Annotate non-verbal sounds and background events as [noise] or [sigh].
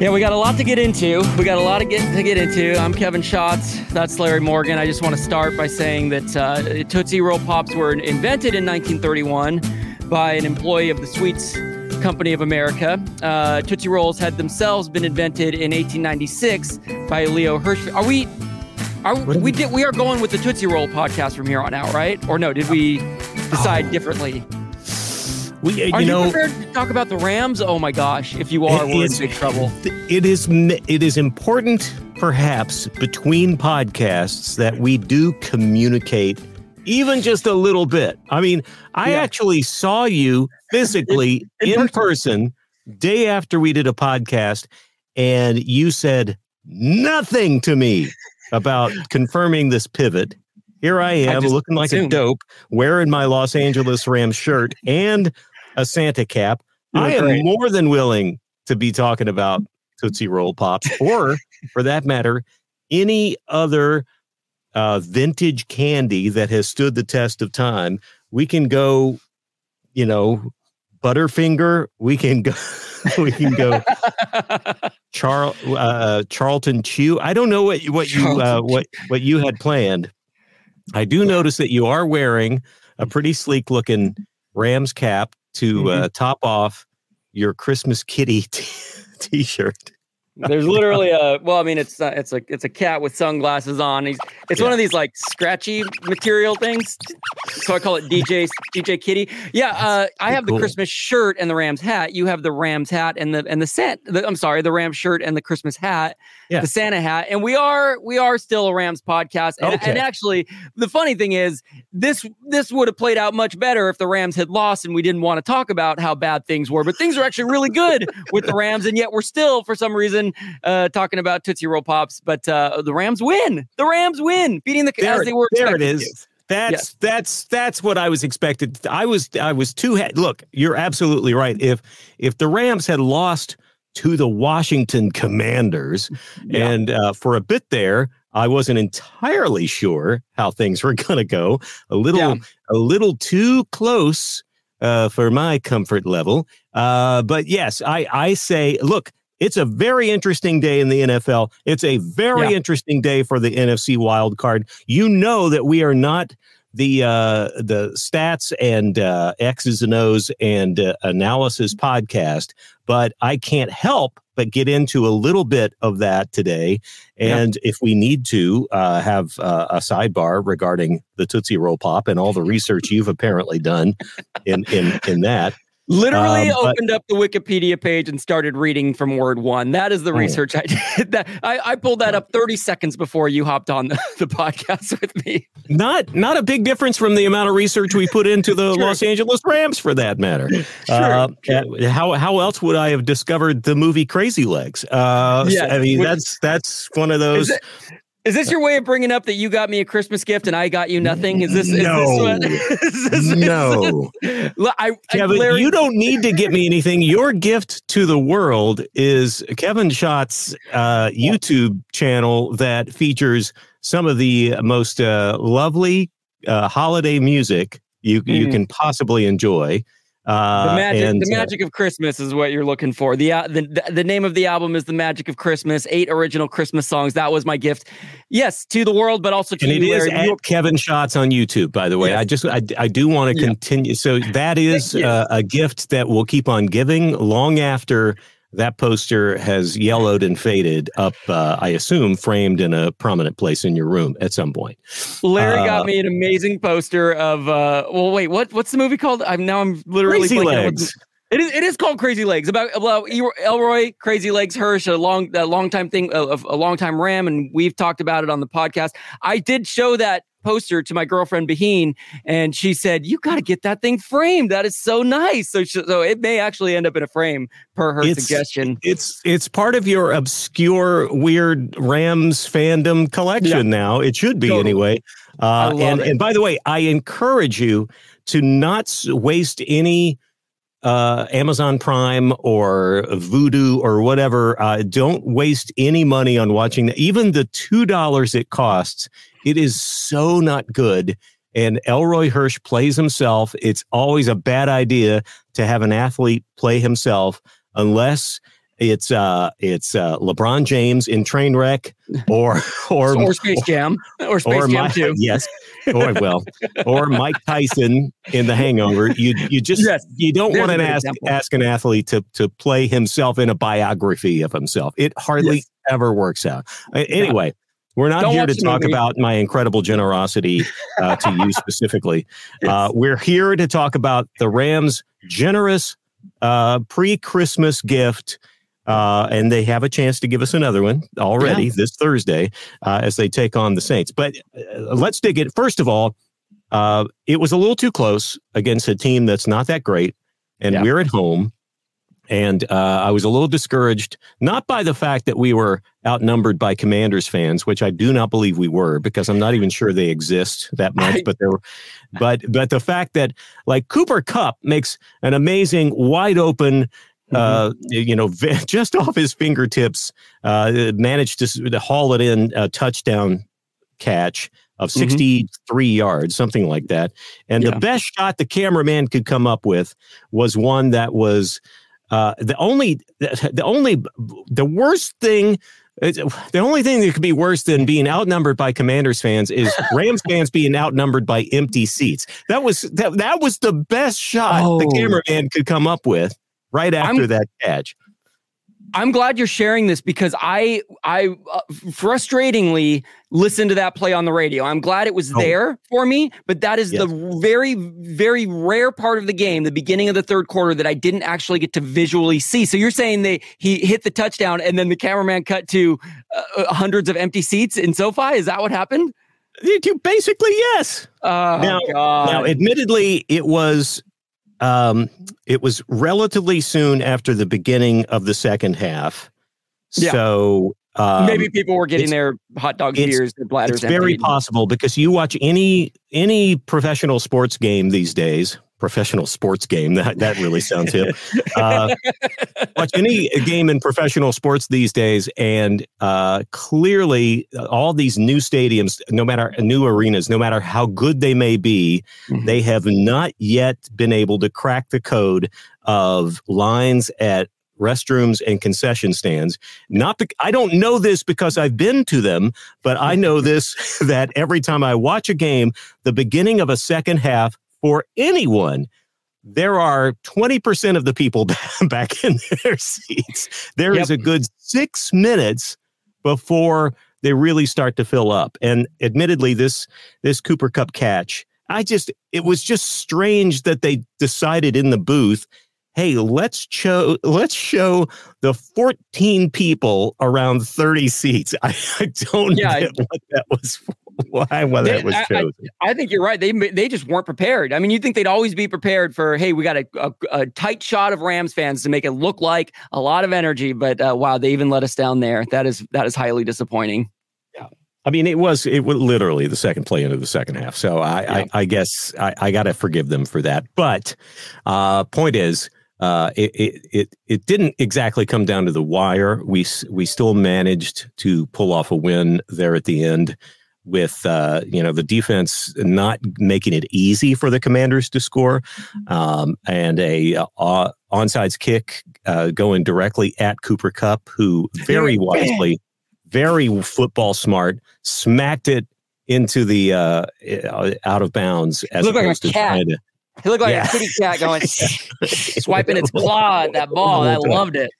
Yeah, we got a lot to get into. We got a lot to get to get into. I'm Kevin Schatz. That's Larry Morgan. I just want to start by saying that uh, Tootsie Roll Pops were invented in 1931 by an employee of the Sweets Company of America. Uh, Tootsie Rolls had themselves been invented in 1896 by Leo Hirsch. Are we? Are we did we are going with the Tootsie Roll podcast from here on out, right? Or no? Did we decide oh. differently? We, uh, you are know, you prepared to talk about the Rams? Oh my gosh! If you are, we're in big trouble. It is. It is important, perhaps, between podcasts that we do communicate even just a little bit. I mean, I yeah. actually saw you physically in, in, in person day after we did a podcast, and you said nothing to me about [laughs] confirming this pivot. Here I am, I looking like assumed. a dope, wearing my Los Angeles Rams shirt and a Santa cap. I am great. more than willing to be talking about Tootsie Roll Pops, or for that matter, any other uh, vintage candy that has stood the test of time. We can go, you know, Butterfinger. We can go. [laughs] we can go. [laughs] Charl uh, Charleston Chew. I don't know what what you uh, what what you had planned. I do notice that you are wearing a pretty sleek looking Rams cap to mm-hmm. uh, top off your Christmas kitty [laughs] t- shirt There's literally a well, I mean, it's uh, it's a it's a cat with sunglasses on. He's it's yeah. one of these like scratchy material things, so I call it DJ DJ Kitty. Yeah, uh, I have cool. the Christmas shirt and the Rams hat. You have the Rams hat and the and the. The, I'm sorry, the Rams shirt and the Christmas hat, yeah. the Santa hat. And we are we are still a Rams podcast. And, okay. and actually, the funny thing is, this this would have played out much better if the Rams had lost and we didn't want to talk about how bad things were. But things are actually really good with the Rams, and yet we're still for some reason uh, talking about Tootsie Roll Pops, but uh, the Rams win. The Rams win, beating the there, as they were. There it is. To. That's yes. that's that's what I was expected. I was I was too. Ha- Look, you're absolutely right. If if the Rams had lost to the Washington Commanders, [laughs] yeah. and uh, for a bit there, I wasn't entirely sure how things were [laughs] going to go. A little yeah. a little too close uh, for my comfort level. Uh, but yes, I I say, look, it's a very interesting day in the NFL. It's a very yeah. interesting day for the NFC wild card. You know that we are not the uh, the stats and uh, X's and O's and uh, analysis podcast, but I can't help but get into a little bit of that today. And yeah. if we need to uh, have uh, a sidebar regarding the Tootsie Roll Pop and all the research you've apparently done in in in that. Literally um, opened but, up the Wikipedia page and started reading from word one. That is the oh. research I [laughs] did. That I, I, pulled that up 30 seconds before you hopped on the, [laughs] the, podcast with me. Not not a big difference from the amount of research we put into the [laughs] sure. Los Angeles Rams for that matter. Sure, uh, sure. How how else would I have discovered the movie Crazy Legs? Uh, yeah, I mean that's that's one of those. Is this your way of bringing up that you got me a Christmas gift and I got you nothing? Is this no? [laughs] Is this what, is this, no. Is this, I, Kevin, you don't need to get me anything. Your gift to the world is Kevin Schatz's uh, YouTube channel that features some of the most uh, lovely uh, holiday music you mm-hmm. you can possibly enjoy. Uh, the magic, and, the magic uh, of Christmas is what you're looking for. The, uh, the the name of the album is "The Magic of Christmas." Eight original Christmas songs. That was my gift. Yes, to the world, but also to and you, it is Larry. at Kevin Schatz on YouTube. By the way, yes. I just I, I do want to continue. So that is uh, a gift that will keep on giving long after that poster has yellowed and faded up, uh, I assume, framed in a prominent place in your room at some point. Larry uh, got me an amazing poster of. Uh, well, wait, what? What's the movie called? I'm now. I'm literally Crazy Legs. It is. It is called Crazy Legs. About about Elroy Crazy Legs Hirsch, a long a long time thing, a, a long time Ram, and we've talked about it on the podcast. I did show that poster to my girlfriend Baheen, and she said, "You got to get that thing framed. That is so nice." So, she, so it may actually end up in a frame per her it's, suggestion. It's it's part of your obscure weird Rams fandom collection yeah. now. It should be totally. anyway. Uh, and it. and by the way, I encourage you to not waste any uh, Amazon Prime or Vudu or whatever. Uh, don't waste any money on watching that. Even the two dollars it costs it is so not good. And Elroy Hirsch plays himself. It's always a bad idea to have an athlete play himself unless it's uh it's uh LeBron James in Trainwreck or [laughs] or or Space Jam or Space or Jam my, 2. [laughs] Yes. Or well, or Mike Tyson in The Hangover. You you just yes, you don't want to ask example. ask an athlete to to play himself in a biography of himself. It hardly yes. ever works out. Anyway, yeah. We're not Don't here to talk movie. about my incredible generosity uh, to you [laughs] specifically. yes. uh, we're here to talk about the Rams' generous uh, pre Christmas gift. Uh, and they have a chance to give us another one already yeah. this Thursday uh, as they take on the Saints. But uh, let's dig it. First of all, it was a little too close against a team that's not that great, and yeah. we're at home. And uh, I was a little discouraged, not by the fact that we were outnumbered by Commanders fans, which I do not believe we were, because I'm not even sure they exist that much. But there, were, but but the fact that like Cooper Kupp makes an amazing, wide open, uh, mm-hmm. you know, [laughs] just off his fingertips, uh, managed to, to haul it in a touchdown catch of 63 mm-hmm. yards, something like that. And yeah. the best shot the cameraman could come up with was one that was uh, the only, the only, the worst thing the only thing that could be worse than being outnumbered by Commanders fans is [laughs] Rams fans being outnumbered by empty seats. That was that, that was the best shot oh. the cameraman could come up with right after I'm, that catch. I'm glad you're sharing this because I I uh, frustratingly listened to that play on the radio. I'm glad it was oh. there for me, but that is yes. the very very rare part of the game, the beginning of the third quarter that I didn't actually get to visually see. So you're saying they he hit the touchdown and then the cameraman cut to uh, uh hundreds of empty seats in SoFi? Is that what happened? Basically, yes. Oh, now, God. now, admittedly, it was um, it was relatively soon after the beginning of the second half. Yeah. So um, maybe people were getting their hot dogs, beers, their bladders. It's very possible because you watch any any professional sports game these days, professional sports game. That that really sounds hip. [laughs] Uh, watch any game in professional sports these days, and uh, clearly, uh, all these new stadiums, no matter new arenas, no matter how good they may be, mm-hmm. they have not yet been able to crack the code of lines at restrooms and concession stands. Not be- I don't know this because I've been to them, but I know [laughs] this that every time I watch a game, the beginning of a second half for anyone, there are 20% of the people [laughs] back in their seats. There yep. is a good six minutes before they really start to fill up. And admittedly, this this Cooper Kupp catch, I just it was just strange that they decided in the booth, hey, let's show let's show the 14 people around 30 seats. [laughs] I, I don't yeah, get what that was for. [laughs] why whether it was chosen. I, I, think you're right. They they just weren't prepared. I mean, you think they'd always be prepared for, hey, we got a, a, a tight shot of Rams fans to make it look like a lot of energy, but uh, wow, they even let us down there. That is that is highly disappointing. Yeah. I mean, it was it was literally the second play into the second half. So I yeah. I, I, guess I, I got to forgive them for that. But uh, point is, uh, it, it, it it didn't exactly come down to the wire. We we still managed to pull off a win there at the end with uh, you know the defense not making it easy for the Commanders to score, um, and a uh, onside kick uh, going directly at Cooper Kupp, who very wisely, very football smart, smacked it into the uh, uh, out of bounds as opposed like to trying to. He looked like yeah. a kitty cat going [laughs] [laughs] swiping its claw at that ball. I loved it.